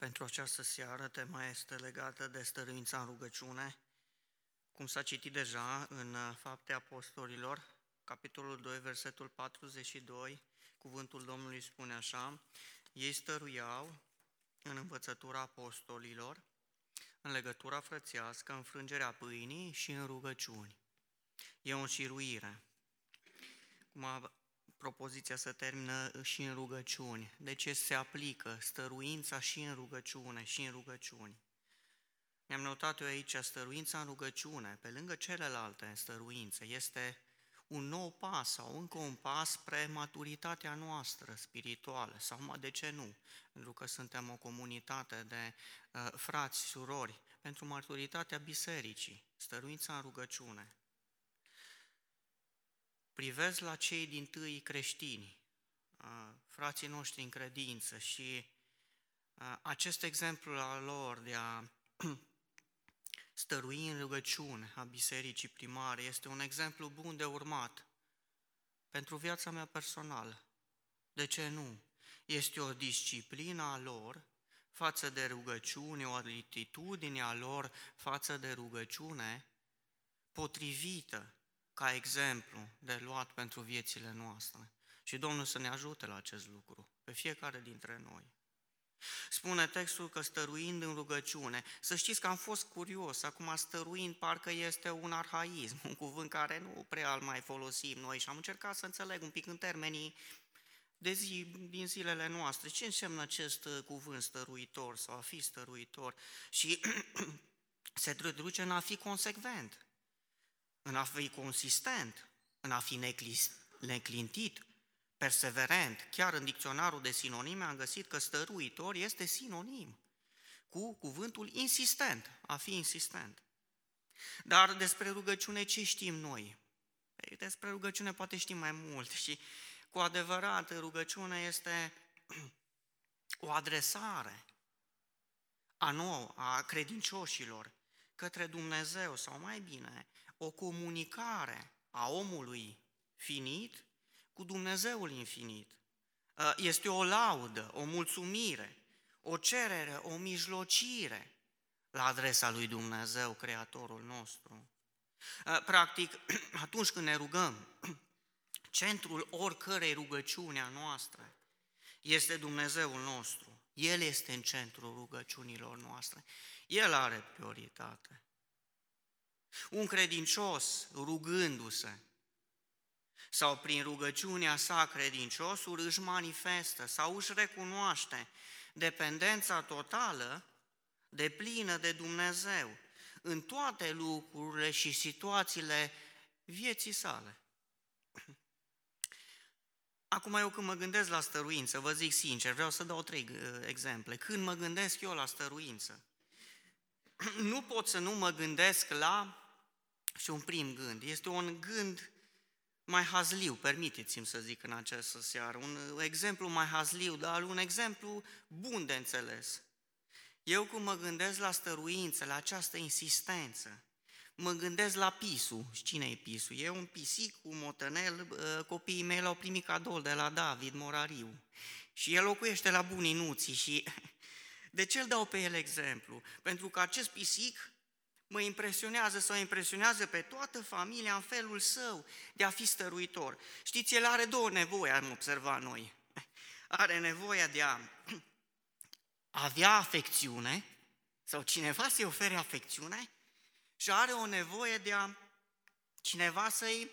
Pentru această seară tema este legată de stăruința în rugăciune, cum s-a citit deja în Fapte Apostolilor, capitolul 2, versetul 42, cuvântul Domnului spune așa, ei stăruiau în învățătura apostolilor, în legătura frățească, în frângerea pâinii și în rugăciuni. E o înșiruire. Cum a propoziția să termină și în rugăciuni. De ce se aplică stăruința și în rugăciune, și în rugăciuni. Mi-am notat eu aici stăruința în rugăciune, pe lângă celelalte stăruințe, este un nou pas sau încă un pas spre maturitatea noastră spirituală, sau de ce nu? Pentru că suntem o comunitate de uh, frați, surori, pentru maturitatea bisericii, stăruința în rugăciune privesc la cei din tâi creștini, frații noștri în credință și acest exemplu al lor de a stărui în rugăciune a bisericii primare este un exemplu bun de urmat pentru viața mea personală. De ce nu? Este o disciplină a lor față de rugăciune, o atitudine a lor față de rugăciune potrivită ca exemplu de luat pentru viețile noastre. Și Domnul să ne ajute la acest lucru, pe fiecare dintre noi. Spune textul că stăruind în rugăciune, să știți că am fost curios, acum stăruind parcă este un arhaism, un cuvânt care nu prea îl mai folosim noi și am încercat să înțeleg un pic în termenii de zi, din zilele noastre, ce înseamnă acest cuvânt stăruitor sau a fi stăruitor și se traduce în a fi consecvent în a fi consistent, în a fi neclintit, perseverent. Chiar în dicționarul de sinonime am găsit că stăruitor este sinonim cu cuvântul insistent, a fi insistent. Dar despre rugăciune ce știm noi? Păi despre rugăciune poate știm mai mult și cu adevărat rugăciunea este o adresare a nouă, a credincioșilor către Dumnezeu sau mai bine, o comunicare a omului finit cu Dumnezeul infinit. Ă, este o laudă, o mulțumire, o cerere, o mijlocire la adresa lui Dumnezeu, Creatorul nostru. Ă, practic, atunci când ne rugăm, centrul oricărei rugăciuni a noastre este Dumnezeul nostru. El este în centrul rugăciunilor noastre. El are prioritate. Un credincios rugându-se sau prin rugăciunea sa credinciosul își manifestă sau își recunoaște dependența totală de plină de Dumnezeu în toate lucrurile și situațiile vieții sale. Acum eu când mă gândesc la stăruință, vă zic sincer, vreau să dau trei uh, exemple. Când mă gândesc eu la stăruință, nu pot să nu mă gândesc la și un prim gând. Este un gând mai hazliu, permiteți-mi să zic în această seară, un exemplu mai hazliu, dar un exemplu bun de înțeles. Eu cum mă gândesc la stăruință, la această insistență, mă gândesc la pisul. Și cine e pisul? E un pisic cu motănel, copiii mei l-au primit cadou de la David Morariu. Și el locuiește la Buninuții și de ce îl dau pe el exemplu? Pentru că acest pisic mă impresionează sau impresionează pe toată familia în felul său de a fi stăruitor. Știți, el are două nevoi, am observat noi. Are nevoia de a avea afecțiune, sau cineva să-i ofere afecțiune, și are o nevoie de a cineva să-i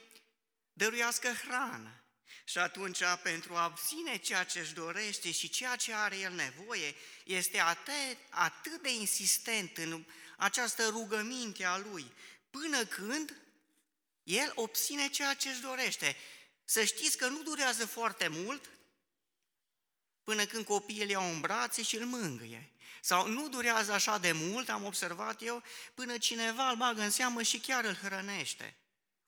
dăruiască hrană. Și atunci, pentru a obține ceea ce își dorește și ceea ce are el nevoie, este atât, atât de insistent în această rugăminte a lui, până când el obține ceea ce își dorește. Să știți că nu durează foarte mult până când copiii îl iau în brațe și îl mângâie. Sau nu durează așa de mult, am observat eu, până cineva îl bagă în seamă și chiar îl hrănește.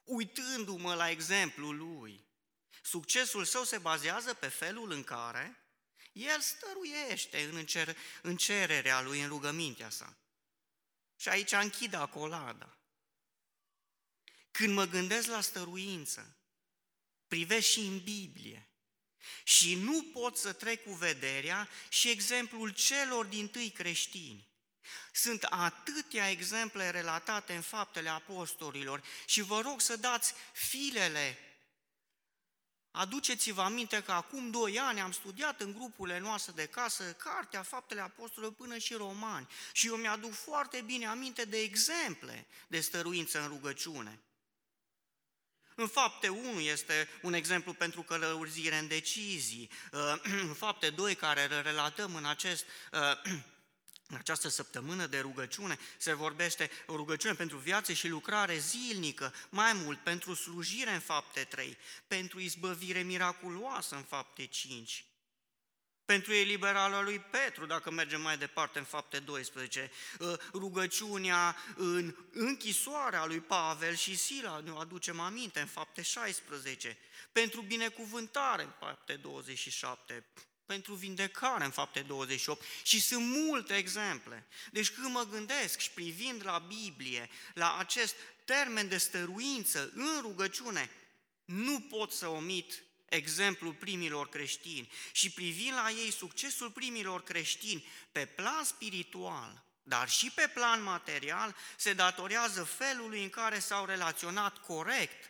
Uitându-mă la exemplul lui, succesul său se bazează pe felul în care el stăruiește în, cer- în cererea lui, în rugămintea sa. Și aici închid acolada. Când mă gândesc la stăruință, privesc și în Biblie Și nu pot să trec cu vederea și exemplul celor din tâi creștini. Sunt atâtea exemple relatate în faptele apostolilor și vă rog să dați filele. Aduceți-vă aminte că acum doi ani am studiat în grupurile noastre de casă cartea Faptele Apostolilor până și romani și eu mi-aduc foarte bine aminte de exemple de stăruință în rugăciune. În fapte 1 este un exemplu pentru călăuzire în decizii. În fapte 2 care relatăm în acest în această săptămână de rugăciune se vorbește o rugăciune pentru viață și lucrare zilnică, mai mult pentru slujire în fapte 3, pentru izbăvire miraculoasă în fapte 5, pentru eliberarea lui Petru, dacă mergem mai departe în fapte 12, ă, rugăciunea în închisoarea lui Pavel și Sila, ne aducem aminte în fapte 16, pentru binecuvântare în fapte 27, pentru vindecare în fapte 28 și sunt multe exemple. Deci când mă gândesc și privind la Biblie, la acest termen de stăruință în rugăciune, nu pot să omit exemplul primilor creștini și privind la ei succesul primilor creștini pe plan spiritual, dar și pe plan material, se datorează felului în care s-au relaționat corect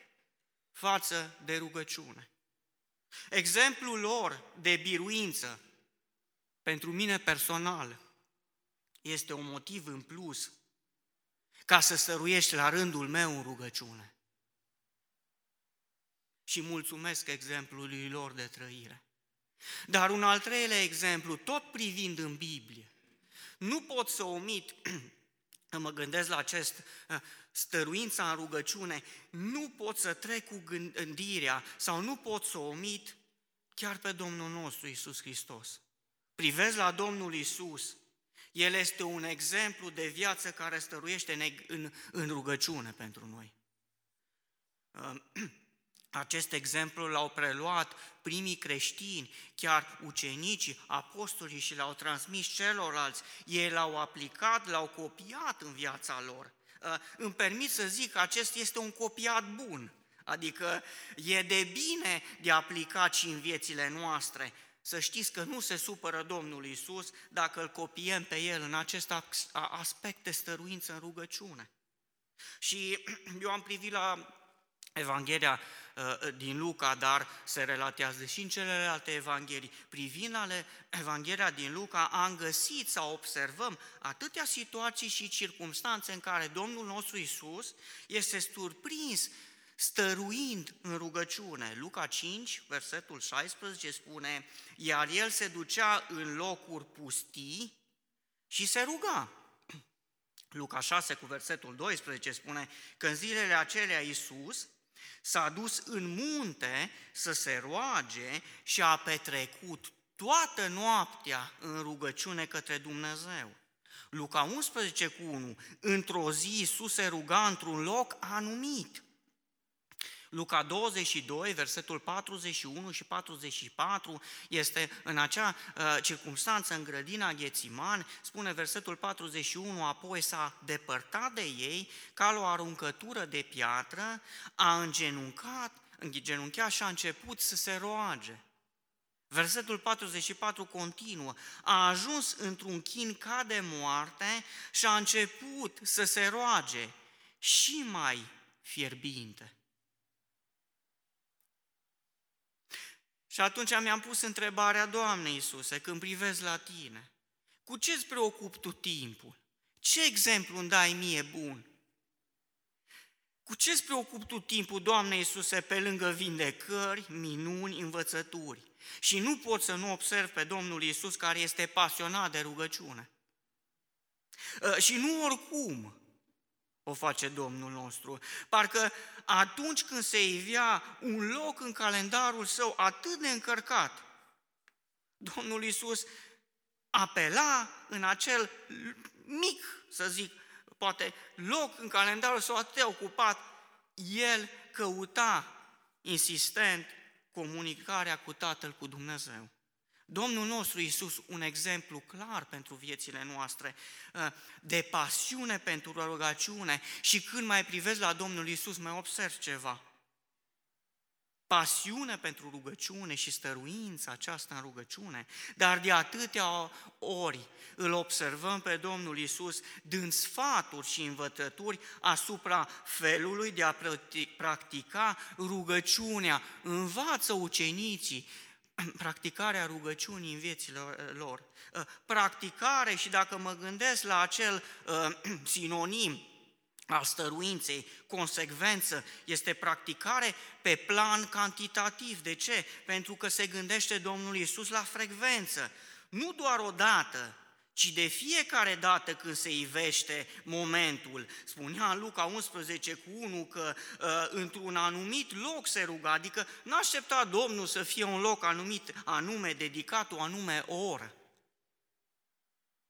față de rugăciune. Exemplul lor de biruință, pentru mine personal, este un motiv în plus ca să stăruiești la rândul meu în rugăciune. Și mulțumesc exemplului lor de trăire. Dar un al treilea exemplu, tot privind în Biblie, nu pot să omit, mă gândesc la acest stăruința în rugăciune, nu pot să trec cu gândirea sau nu pot să omit chiar pe Domnul nostru Isus Hristos. Privesc la Domnul Isus, El este un exemplu de viață care stăruiește în, în, în rugăciune pentru noi. Acest exemplu l-au preluat primii creștini, chiar ucenicii, apostolii și l-au transmis celorlalți. Ei l-au aplicat, l-au copiat în viața lor. Uh, îmi permit să zic că acest este un copiat bun, adică e de bine de aplicat și în viețile noastre. Să știți că nu se supără Domnul Isus dacă îl copiem pe El în acest aspect de stăruință în rugăciune. Și eu am privit la Evanghelia uh, din Luca, dar se relatează și în celelalte evanghelii. Privind ale Evanghelia din Luca, am găsit să observăm atâtea situații și circunstanțe în care Domnul nostru Isus este surprins stăruind în rugăciune. Luca 5, versetul 16 spune, iar el se ducea în locuri pustii și se ruga. Luca 6 cu versetul 12 spune că în zilele acelea Iisus s-a dus în munte să se roage și a petrecut toată noaptea în rugăciune către Dumnezeu. Luca 11 cu 1, într-o zi Iisus se ruga într-un loc anumit. Luca 22, versetul 41 și 44, este în acea uh, circunstanță în grădina Ghețiman, spune versetul 41, apoi s-a depărtat de ei ca o aruncătură de piatră, a îngenuncat, îngenunchiat și a început să se roage. Versetul 44 continuă, a ajuns într-un chin ca de moarte și a început să se roage și mai fierbinte. Și atunci mi-am pus întrebarea, Doamne Iisuse, când privesc la Tine, cu ce îți preocup Tu timpul? Ce exemplu îmi dai mie bun? Cu ce îți preocup Tu timpul, Doamne Iisuse, pe lângă vindecări, minuni, învățături? Și nu pot să nu observ pe Domnul Iisus care este pasionat de rugăciune. Ă, și nu oricum, o face Domnul nostru. Parcă atunci când se ivea un loc în calendarul său atât de încărcat, Domnul Iisus apela în acel mic, să zic, poate loc în calendarul său atât de ocupat, el căuta insistent comunicarea cu Tatăl, cu Dumnezeu. Domnul nostru Iisus, un exemplu clar pentru viețile noastre, uh, de pasiune pentru rugăciune și când mai privesc la Domnul Iisus, mai observ ceva. pasiune pentru rugăciune și stăruința aceasta în rugăciune, dar de atâtea ori îl observăm pe Domnul Isus dând sfaturi și învățături asupra felului de a practica rugăciunea. Învață ucenicii practicarea rugăciunii în viețile lor. Practicare și dacă mă gândesc la acel uh, sinonim al stăruinței, consecvență, este practicare pe plan cantitativ. De ce? Pentru că se gândește Domnul Iisus la frecvență. Nu doar o dată, ci de fiecare dată când se ivește momentul. Spunea în Luca 11 cu 1 că uh, într-un anumit loc se ruga, adică nu aștepta Domnul să fie un loc anumit, anume dedicat o anume oră.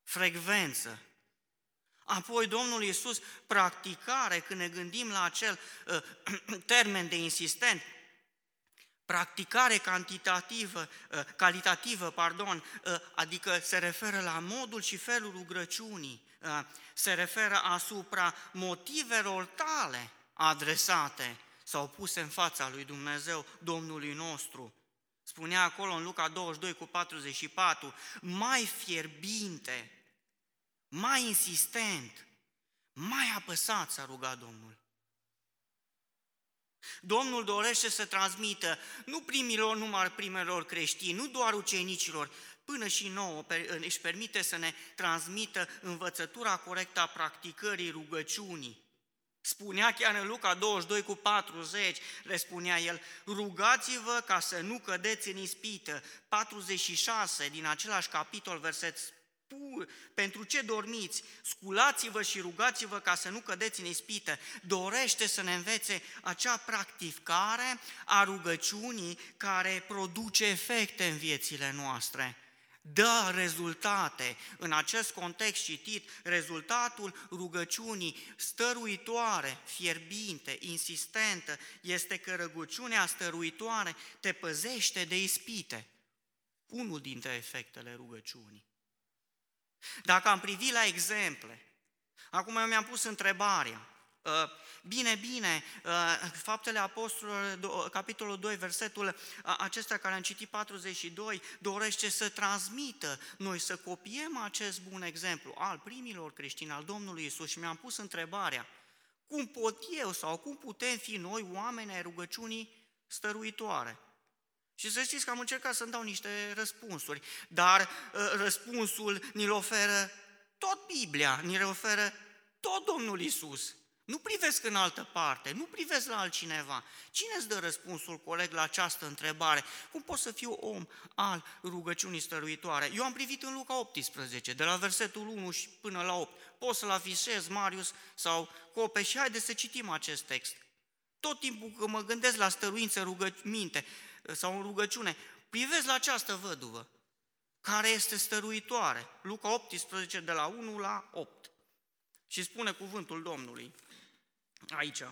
Frecvență. Apoi Domnul Iisus, practicare, când ne gândim la acel uh, termen de insistent, practicare cantitativă, uh, calitativă, pardon, uh, adică se referă la modul și felul rugăciunii, uh, se referă asupra motivelor tale adresate sau puse în fața lui Dumnezeu, Domnului nostru. Spunea acolo în Luca 22 cu 44, mai fierbinte mai insistent, mai apăsat s-a rugat Domnul. Domnul dorește să transmită nu primilor, numai primelor creștini, nu doar ucenicilor, până și nouă își permite să ne transmită învățătura corectă a practicării rugăciunii. Spunea chiar în Luca 22 cu 40, le spunea el, rugați-vă ca să nu cădeți în ispită. 46 din același capitol, verset pentru ce dormiți? Sculați-vă și rugați-vă ca să nu cădeți în ispită. Dorește să ne învețe acea practicare a rugăciunii care produce efecte în viețile noastre. Dă rezultate. În acest context citit, rezultatul rugăciunii stăruitoare, fierbinte, insistentă, este că rugăciunea stăruitoare te păzește de ispite. Unul dintre efectele rugăciunii. Dacă am privit la exemple, acum eu mi-am pus întrebarea, ă, Bine, bine, ă, Faptele Apostolilor, capitolul 2, versetul acesta care am citit 42, dorește să transmită noi, să copiem acest bun exemplu al primilor creștini, al Domnului Isus și mi-am pus întrebarea, cum pot eu sau cum putem fi noi oameni ai rugăciunii stăruitoare? Și să știți că am încercat să-mi dau niște răspunsuri, dar uh, răspunsul ni-l oferă tot Biblia, ni-l oferă tot Domnul Isus. Nu privesc în altă parte, nu privesc la altcineva. Cine îți dă răspunsul coleg la această întrebare? Cum pot să fiu om al rugăciunii stăruitoare? Eu am privit în Luca 18, de la versetul 1 și până la 8. Poți să-l afișez, Marius sau Copeș, și haideți să citim acest text. Tot timpul când mă gândesc la stăruință, rugăminte, sau în rugăciune, privesc la această văduvă, care este stăruitoare. Luca 18, de la 1 la 8. Și spune cuvântul Domnului aici.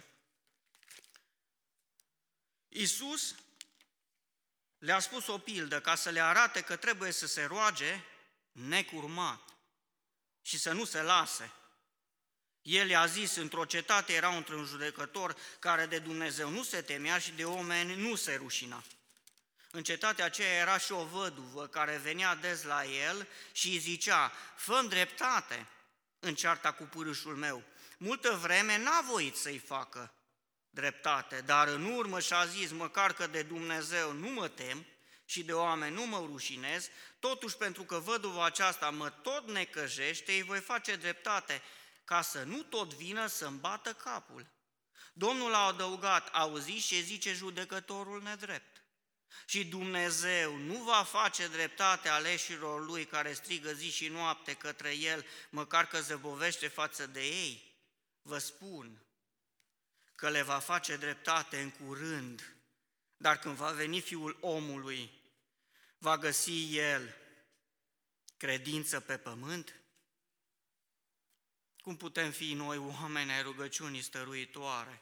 Iisus le-a spus o pildă ca să le arate că trebuie să se roage necurmat și să nu se lase. El i-a zis, într-o cetate era un judecător care de Dumnezeu nu se temea și de oameni nu se rușina. În cetatea aceea era și o văduvă care venea des la el și îi zicea, fă dreptate în cearta cu pârâșul meu. Multă vreme n-a voit să-i facă dreptate, dar în urmă și-a zis, măcar că de Dumnezeu nu mă tem și de oameni nu mă rușinez, totuși pentru că văduva aceasta mă tot necăjește, îi voi face dreptate, ca să nu tot vină să-mi bată capul. Domnul a adăugat, auzi și zice judecătorul nedrept. Și Dumnezeu nu va face dreptate aleșilor lui care strigă zi și noapte către el, măcar că zăbovește față de ei. Vă spun că le va face dreptate în curând, dar când va veni Fiul omului, va găsi el credință pe pământ? Cum putem fi noi oameni ai rugăciunii stăruitoare?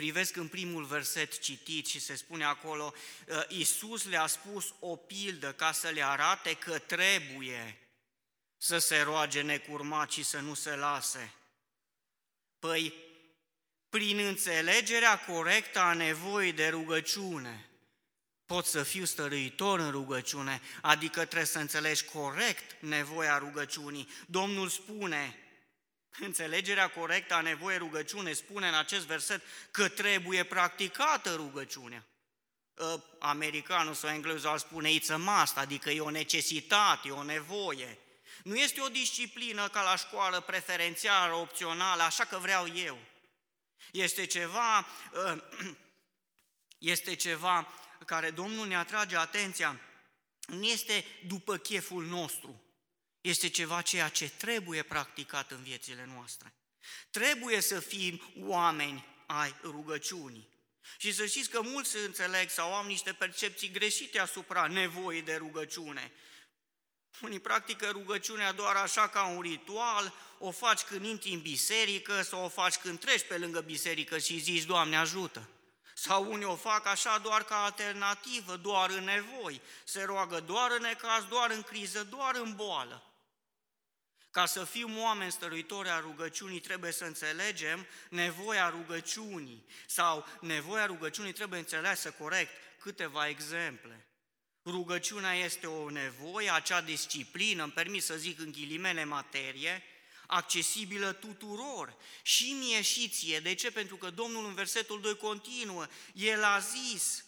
Privesc în primul verset citit și se spune acolo, ă, Iisus le-a spus o pildă ca să le arate că trebuie să se roage necurmat și să nu se lase. Păi, prin înțelegerea corectă a nevoii de rugăciune, pot să fiu stăruitor în rugăciune, adică trebuie să înțelegi corect nevoia rugăciunii. Domnul spune, înțelegerea corectă a nevoii rugăciune spune în acest verset că trebuie practicată rugăciunea. Ă, americanul sau englezul ar spune it's a must, adică e o necesitate, e o nevoie. Nu este o disciplină ca la școală preferențială, opțională, așa că vreau eu. Este ceva, ă, este ceva care Domnul ne atrage atenția, nu este după cheful nostru, este ceva ceea ce trebuie practicat în viețile noastre. Trebuie să fim oameni ai rugăciunii. Și să știți că mulți înțeleg sau au niște percepții greșite asupra nevoii de rugăciune. Unii practică rugăciunea doar așa ca un ritual, o faci când intri în biserică sau o faci când treci pe lângă biserică și zici, Doamne ajută. Sau unii o fac așa doar ca alternativă, doar în nevoi. Se roagă doar în necaz, doar în criză, doar în boală. Ca să fim oameni stăruitori a rugăciunii, trebuie să înțelegem nevoia rugăciunii sau nevoia rugăciunii trebuie înțeleasă corect. Câteva exemple. Rugăciunea este o nevoie, acea disciplină, îmi permis să zic în ghilimele materie, accesibilă tuturor, și mie și ție. De ce? Pentru că Domnul în versetul 2 continuă, El a zis,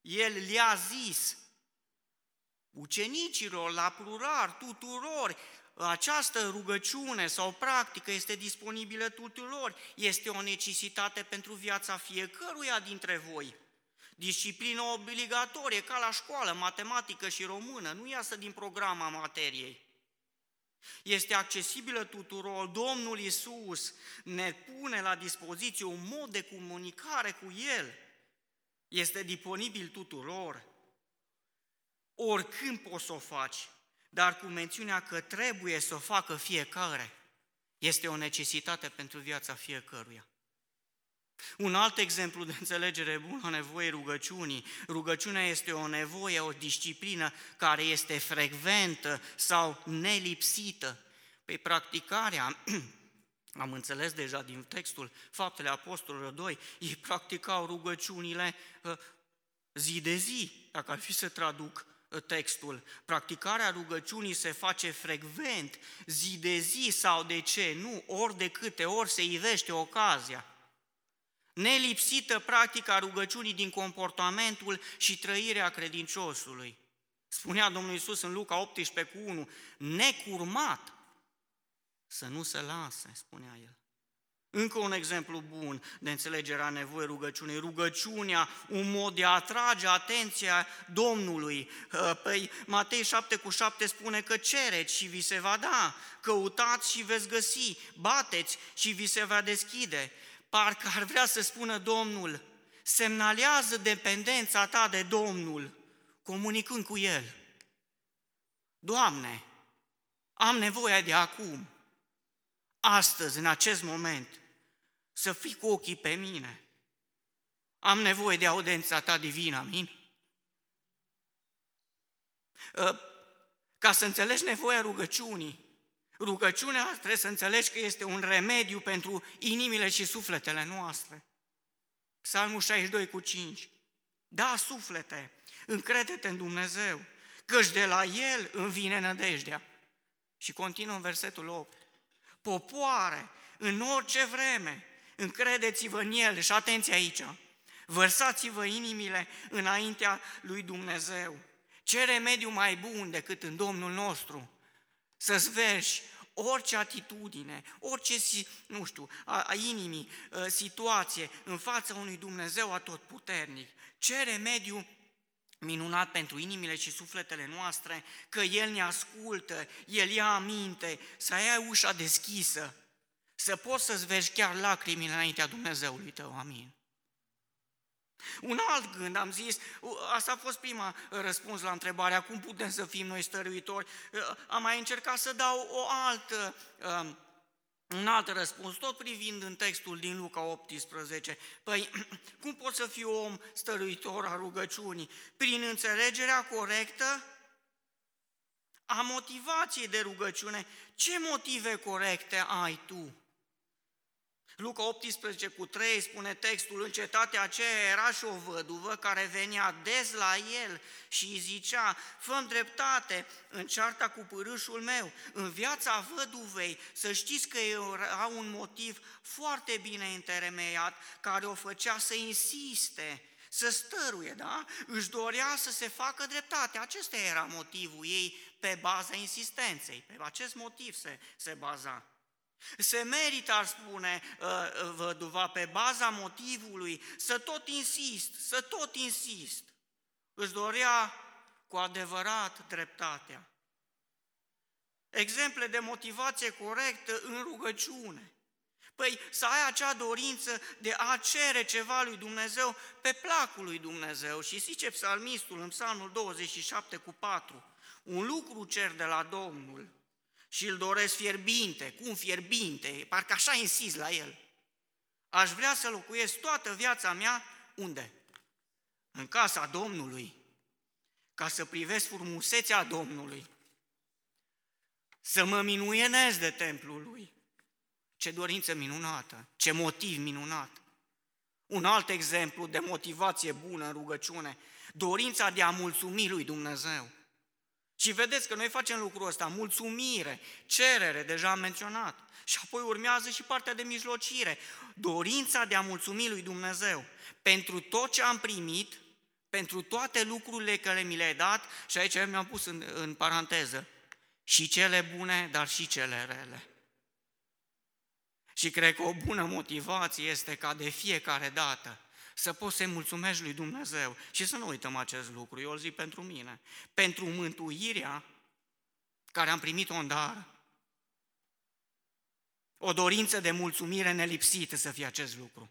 El le-a zis ucenicilor, la plural, tuturor, această rugăciune sau practică este disponibilă tuturor, este o necesitate pentru viața fiecăruia dintre voi. Disciplină obligatorie, ca la școală, matematică și română, nu iasă din programa materiei. Este accesibilă tuturor, Domnul Isus ne pune la dispoziție un mod de comunicare cu El. Este disponibil tuturor. Oricând poți să o faci, dar cu mențiunea că trebuie să o facă fiecare. Este o necesitate pentru viața fiecăruia. Un alt exemplu de înțelegere bună a nevoii rugăciunii. Rugăciunea este o nevoie, o disciplină care este frecventă sau nelipsită. Pe practicarea, am înțeles deja din textul Faptele Apostolilor 2, ei practicau rugăciunile ă, zi de zi, dacă ar fi să traduc ă, textul. Practicarea rugăciunii se face frecvent, zi de zi sau de ce nu, ori de câte ori se ivește ocazia nelipsită practica rugăciunii din comportamentul și trăirea credinciosului. Spunea Domnul Iisus în Luca 18 cu 1, necurmat să nu se lase, spunea el. Încă un exemplu bun de înțelegerea nevoii rugăciunii. Rugăciunea, un mod de a atrage atenția Domnului. Păi Matei 7 cu 7 spune că cereți și vi se va da, căutați și veți găsi, bateți și vi se va deschide parcă ar vrea să spună Domnul, semnalează dependența ta de Domnul, comunicând cu El. Doamne, am nevoie de acum, astăzi, în acest moment, să fii cu ochii pe mine. Am nevoie de audența ta divină, amin? Ă, ca să înțelegi nevoia rugăciunii, Rugăciunea trebuie să înțelegi că este un remediu pentru inimile și sufletele noastre. Psalmul 62 cu 5. Da, suflete, încrede-te în Dumnezeu, căci de la El îmi vine nădejdea. Și continuă în versetul 8. Popoare, în orice vreme, încredeți-vă în El și atenție aici, vărsați-vă inimile înaintea lui Dumnezeu. Ce remediu mai bun decât în Domnul nostru? Să-ți vergi orice atitudine, orice, nu știu, a, a inimii, a, situație în fața unui Dumnezeu atotputernic. Ce remediu minunat pentru inimile și sufletele noastre, că El ne ascultă, El ia aminte, să ai ușa deschisă, să poți să-ți vezi chiar lacrimile înaintea Dumnezeului tău. Amin. Un alt gând, am zis, asta a fost prima răspuns la întrebarea cum putem să fim noi stăruitori. Am mai încercat să dau o altă, um, un alt răspuns, tot privind în textul din Luca 18. Păi, cum pot să fiu om stăruitor a rugăciunii? Prin înțelegerea corectă a motivației de rugăciune. Ce motive corecte ai tu? Luca 18 cu 3 spune textul, în cetatea aceea era și o văduvă care venea des la el și îi zicea, fă dreptate în cearta cu pârâșul meu. În viața văduvei, să știți că era un motiv foarte bine înteremeiat care o făcea să insiste, să stăruie, da? Își dorea să se facă dreptate. Acesta era motivul ei pe baza insistenței. Pe acest motiv se, se baza. Se merită, ar spune uh, uh, văduva, pe baza motivului, să tot insist, să tot insist. Își dorea cu adevărat dreptatea. Exemple de motivație corectă în rugăciune. Păi să ai acea dorință de a cere ceva lui Dumnezeu pe placul lui Dumnezeu. Și zice psalmistul în psalmul 27 cu 4, un lucru cer de la Domnul, și îl doresc fierbinte, cum fierbinte, parcă așa insist la el. Aș vrea să locuiesc toată viața mea, unde? În casa Domnului, ca să privesc frumusețea Domnului, să mă minuienez de templul lui. Ce dorință minunată, ce motiv minunat. Un alt exemplu de motivație bună în rugăciune, dorința de a mulțumi lui Dumnezeu. Și vedeți că noi facem lucrul ăsta, mulțumire, cerere, deja am menționat. Și apoi urmează și partea de mijlocire, dorința de a mulțumi lui Dumnezeu pentru tot ce am primit, pentru toate lucrurile care mi le-ai dat, și aici mi-am pus în, în paranteză, și cele bune, dar și cele rele. Și cred că o bună motivație este ca de fiecare dată să poți să-i mulțumești lui Dumnezeu și să nu uităm acest lucru, eu îl zic pentru mine, pentru mântuirea care am primit-o în dar, o dorință de mulțumire nelipsită să fie acest lucru.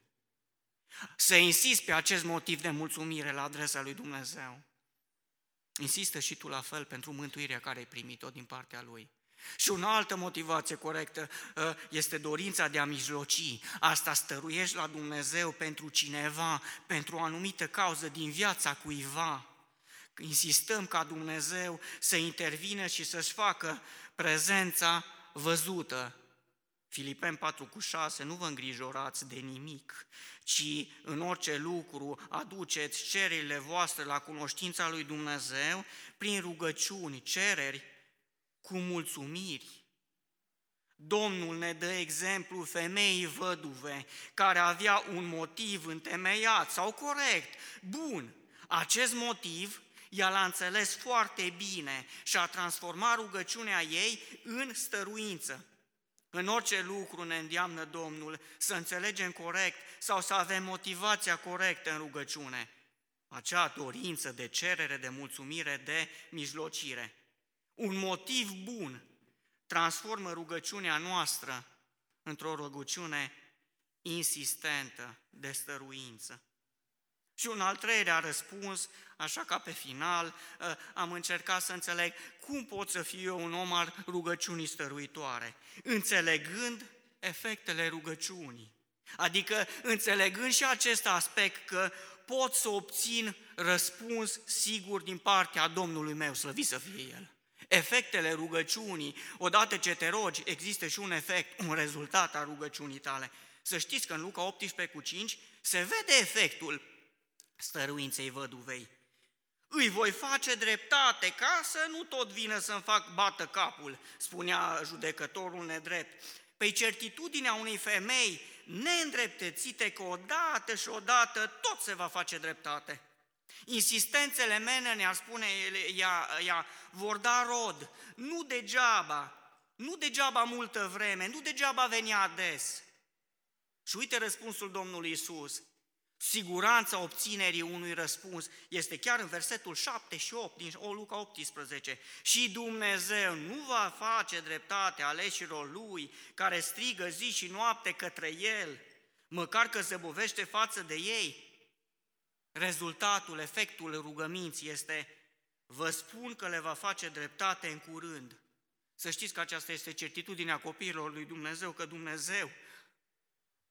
Să insist pe acest motiv de mulțumire la adresa lui Dumnezeu. Insistă și tu la fel pentru mântuirea care ai primit-o din partea Lui. Și o altă motivație corectă ă, este dorința de a mijloci. Asta stăruiești la Dumnezeu pentru cineva, pentru o anumită cauză din viața cuiva. Insistăm ca Dumnezeu să intervină și să-și facă prezența văzută. Filipen 4 cu 6, nu vă îngrijorați de nimic, ci în orice lucru aduceți cererile voastre la cunoștința lui Dumnezeu prin rugăciuni, cereri cu mulțumiri. Domnul ne dă exemplu femeii văduve care avea un motiv întemeiat sau corect, bun. Acest motiv ea l-a înțeles foarte bine și a transformat rugăciunea ei în stăruință. În orice lucru ne îndeamnă Domnul să înțelegem corect sau să avem motivația corectă în rugăciune. Acea dorință de cerere, de mulțumire, de mijlocire. Un motiv bun transformă rugăciunea noastră într-o rugăciune insistentă, de stăruință. Și un al treilea răspuns, așa ca pe final, ă, am încercat să înțeleg cum pot să fiu eu un om al rugăciunii stăruitoare, înțelegând efectele rugăciunii. Adică înțelegând și acest aspect că pot să obțin răspuns sigur din partea Domnului meu, slăvit să fie El efectele rugăciunii, odată ce te rogi, există și un efect, un rezultat al rugăciunii tale. Să știți că în Luca 18 cu 5 se vede efectul stăruinței văduvei. Îi voi face dreptate ca să nu tot vină să-mi fac bată capul, spunea judecătorul nedrept. Păi certitudinea unei femei neîndreptățite că odată și odată tot se va face dreptate. Insistențele mele, ne-ar spune ea, ea, vor da rod. Nu degeaba, nu degeaba multă vreme, nu degeaba venea des. Și uite răspunsul Domnului Isus. Siguranța obținerii unui răspuns este chiar în versetul 7 și 8 din o Luca 18. Și Dumnezeu nu va face dreptate aleșilor Lui care strigă zi și noapte către El, măcar că zăbovește față de ei, Rezultatul, efectul rugăminții este, vă spun că le va face dreptate în curând. Să știți că aceasta este certitudinea copiilor lui Dumnezeu, că Dumnezeu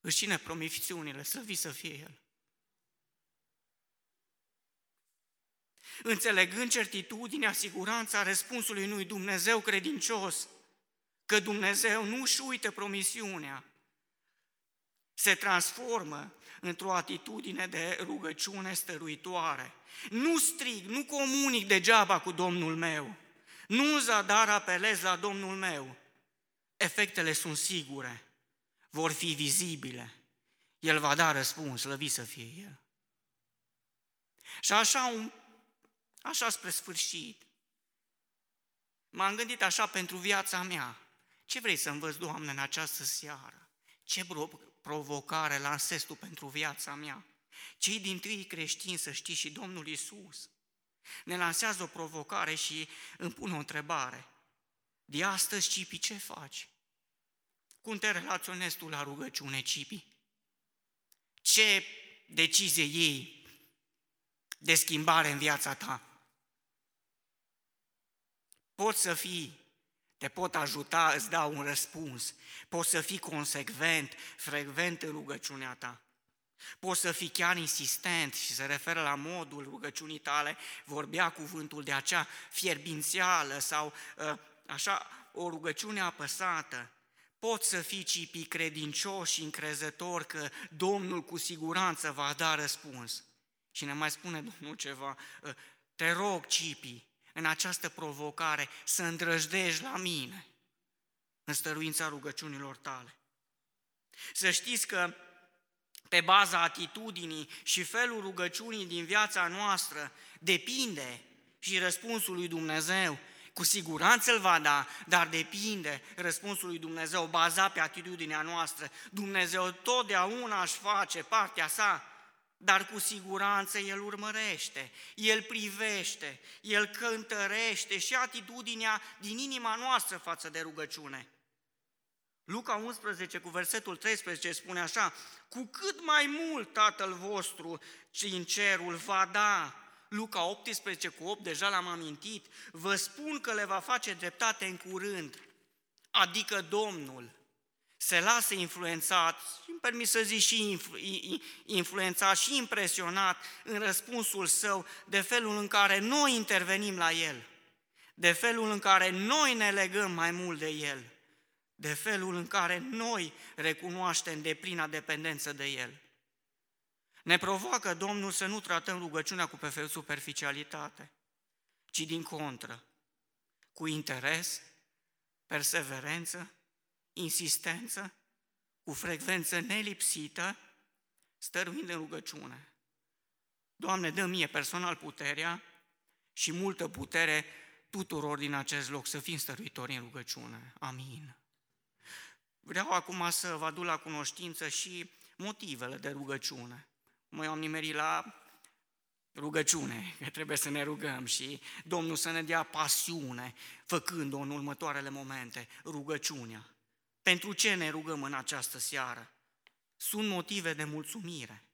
își ține promisiunile, să vii să fie El. Înțelegând certitudinea, siguranța răspunsului unui Dumnezeu credincios, că Dumnezeu nu își uită promisiunea, se transformă într-o atitudine de rugăciune stăruitoare. Nu strig, nu comunic degeaba cu Domnul meu, nu zadar apelez la Domnul meu. Efectele sunt sigure, vor fi vizibile. El va da răspuns, lăvi să fie El. Și așa, un, așa spre sfârșit, m-am gândit așa pentru viața mea. Ce vrei să învăț, Doamne, în această seară? Ce provocare lansezi Tu pentru viața mea? Cei din tâi creștini, să știi, și Domnul Isus ne lansează o provocare și îmi pun o întrebare. De astăzi, Cipi, ce faci? Cum te relaționezi tu la rugăciune, Cipi? Ce decizie iei de schimbare în viața ta? Poți să fii, te pot ajuta, îți dau un răspuns. Poți să fii consecvent, frecvent în rugăciunea ta. Poți să fii chiar insistent și se referă la modul rugăciunii tale, vorbea cuvântul de acea fierbințială sau ă, așa o rugăciune apăsată. Poți să fii cipi credincios și încrezător că Domnul cu siguranță va da răspuns. Și ne mai spune Domnul ceva, ă, te rog, cipi, în această provocare să îndrăjdești la mine în stăruința rugăciunilor tale. Să știți că pe baza atitudinii și felul rugăciunii din viața noastră depinde și răspunsul lui Dumnezeu. Cu siguranță îl va da, dar depinde răspunsul lui Dumnezeu bazat pe atitudinea noastră. Dumnezeu totdeauna își face partea sa, dar cu siguranță El urmărește, El privește, El cântărește și atitudinea din inima noastră față de rugăciune. Luca 11 cu versetul 13 spune așa, cu cât mai mult Tatăl vostru în cerul va da. Luca 18 cu 8, deja l-am amintit, vă spun că le va face dreptate în curând, adică Domnul se lasă influențat, îmi permis să zic și influențat și impresionat în răspunsul său de felul în care noi intervenim la el, de felul în care noi ne legăm mai mult de el de felul în care noi recunoaștem de plina dependență de El. Ne provoacă Domnul să nu tratăm rugăciunea cu superficialitate, ci din contră, cu interes, perseverență, insistență, cu frecvență nelipsită, stăruind în rugăciune. Doamne, dă mie personal puterea și multă putere tuturor din acest loc să fim stăruitori în rugăciune. Amin. Vreau acum să vă aduc la cunoștință și motivele de rugăciune. Mai am nimerit la rugăciune, că trebuie să ne rugăm și Domnul să ne dea pasiune, făcând-o în următoarele momente, rugăciunea. Pentru ce ne rugăm în această seară? Sunt motive de mulțumire.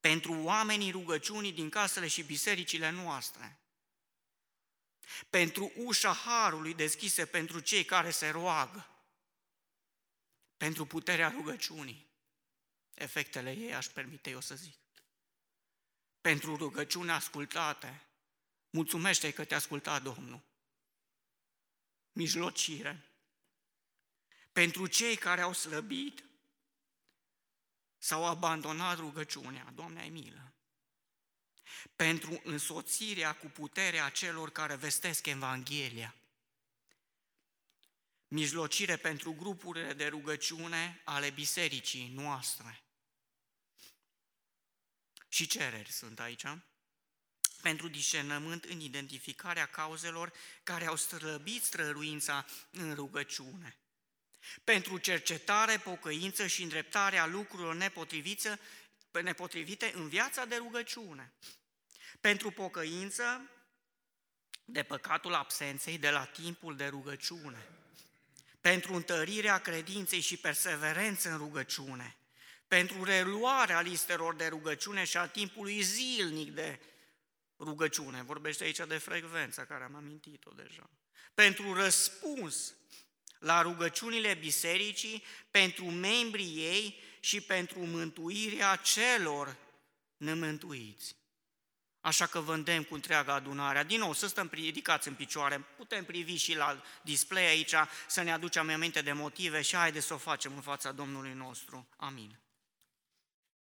Pentru oamenii rugăciunii din casele și bisericile noastre. Pentru ușa harului deschise pentru cei care se roagă pentru puterea rugăciunii. Efectele ei aș permite eu să zic. Pentru rugăciune ascultate, mulțumește că te-a ascultat Domnul. Mijlocire. Pentru cei care au slăbit sau abandonat rugăciunea, Doamne ai milă. Pentru însoțirea cu puterea celor care vestesc Evanghelia mijlocire pentru grupurile de rugăciune ale bisericii noastre. Și cereri sunt aici, pentru discernământ în identificarea cauzelor care au străbit străruința în rugăciune. Pentru cercetare, pocăință și îndreptarea lucrurilor nepotrivite, nepotrivite în viața de rugăciune. Pentru pocăință de păcatul absenței de la timpul de rugăciune pentru întărirea credinței și perseverență în rugăciune, pentru reluarea listelor de rugăciune și a timpului zilnic de rugăciune. Vorbește aici de frecvența care am amintit-o deja. Pentru răspuns la rugăciunile bisericii, pentru membrii ei și pentru mântuirea celor nemântuiți. Așa că vă îndemn cu întreaga adunare. Din nou, să stăm ridicați în picioare. Putem privi și la display aici, să ne aducem aminte de motive și haide să o facem în fața Domnului nostru. Amin.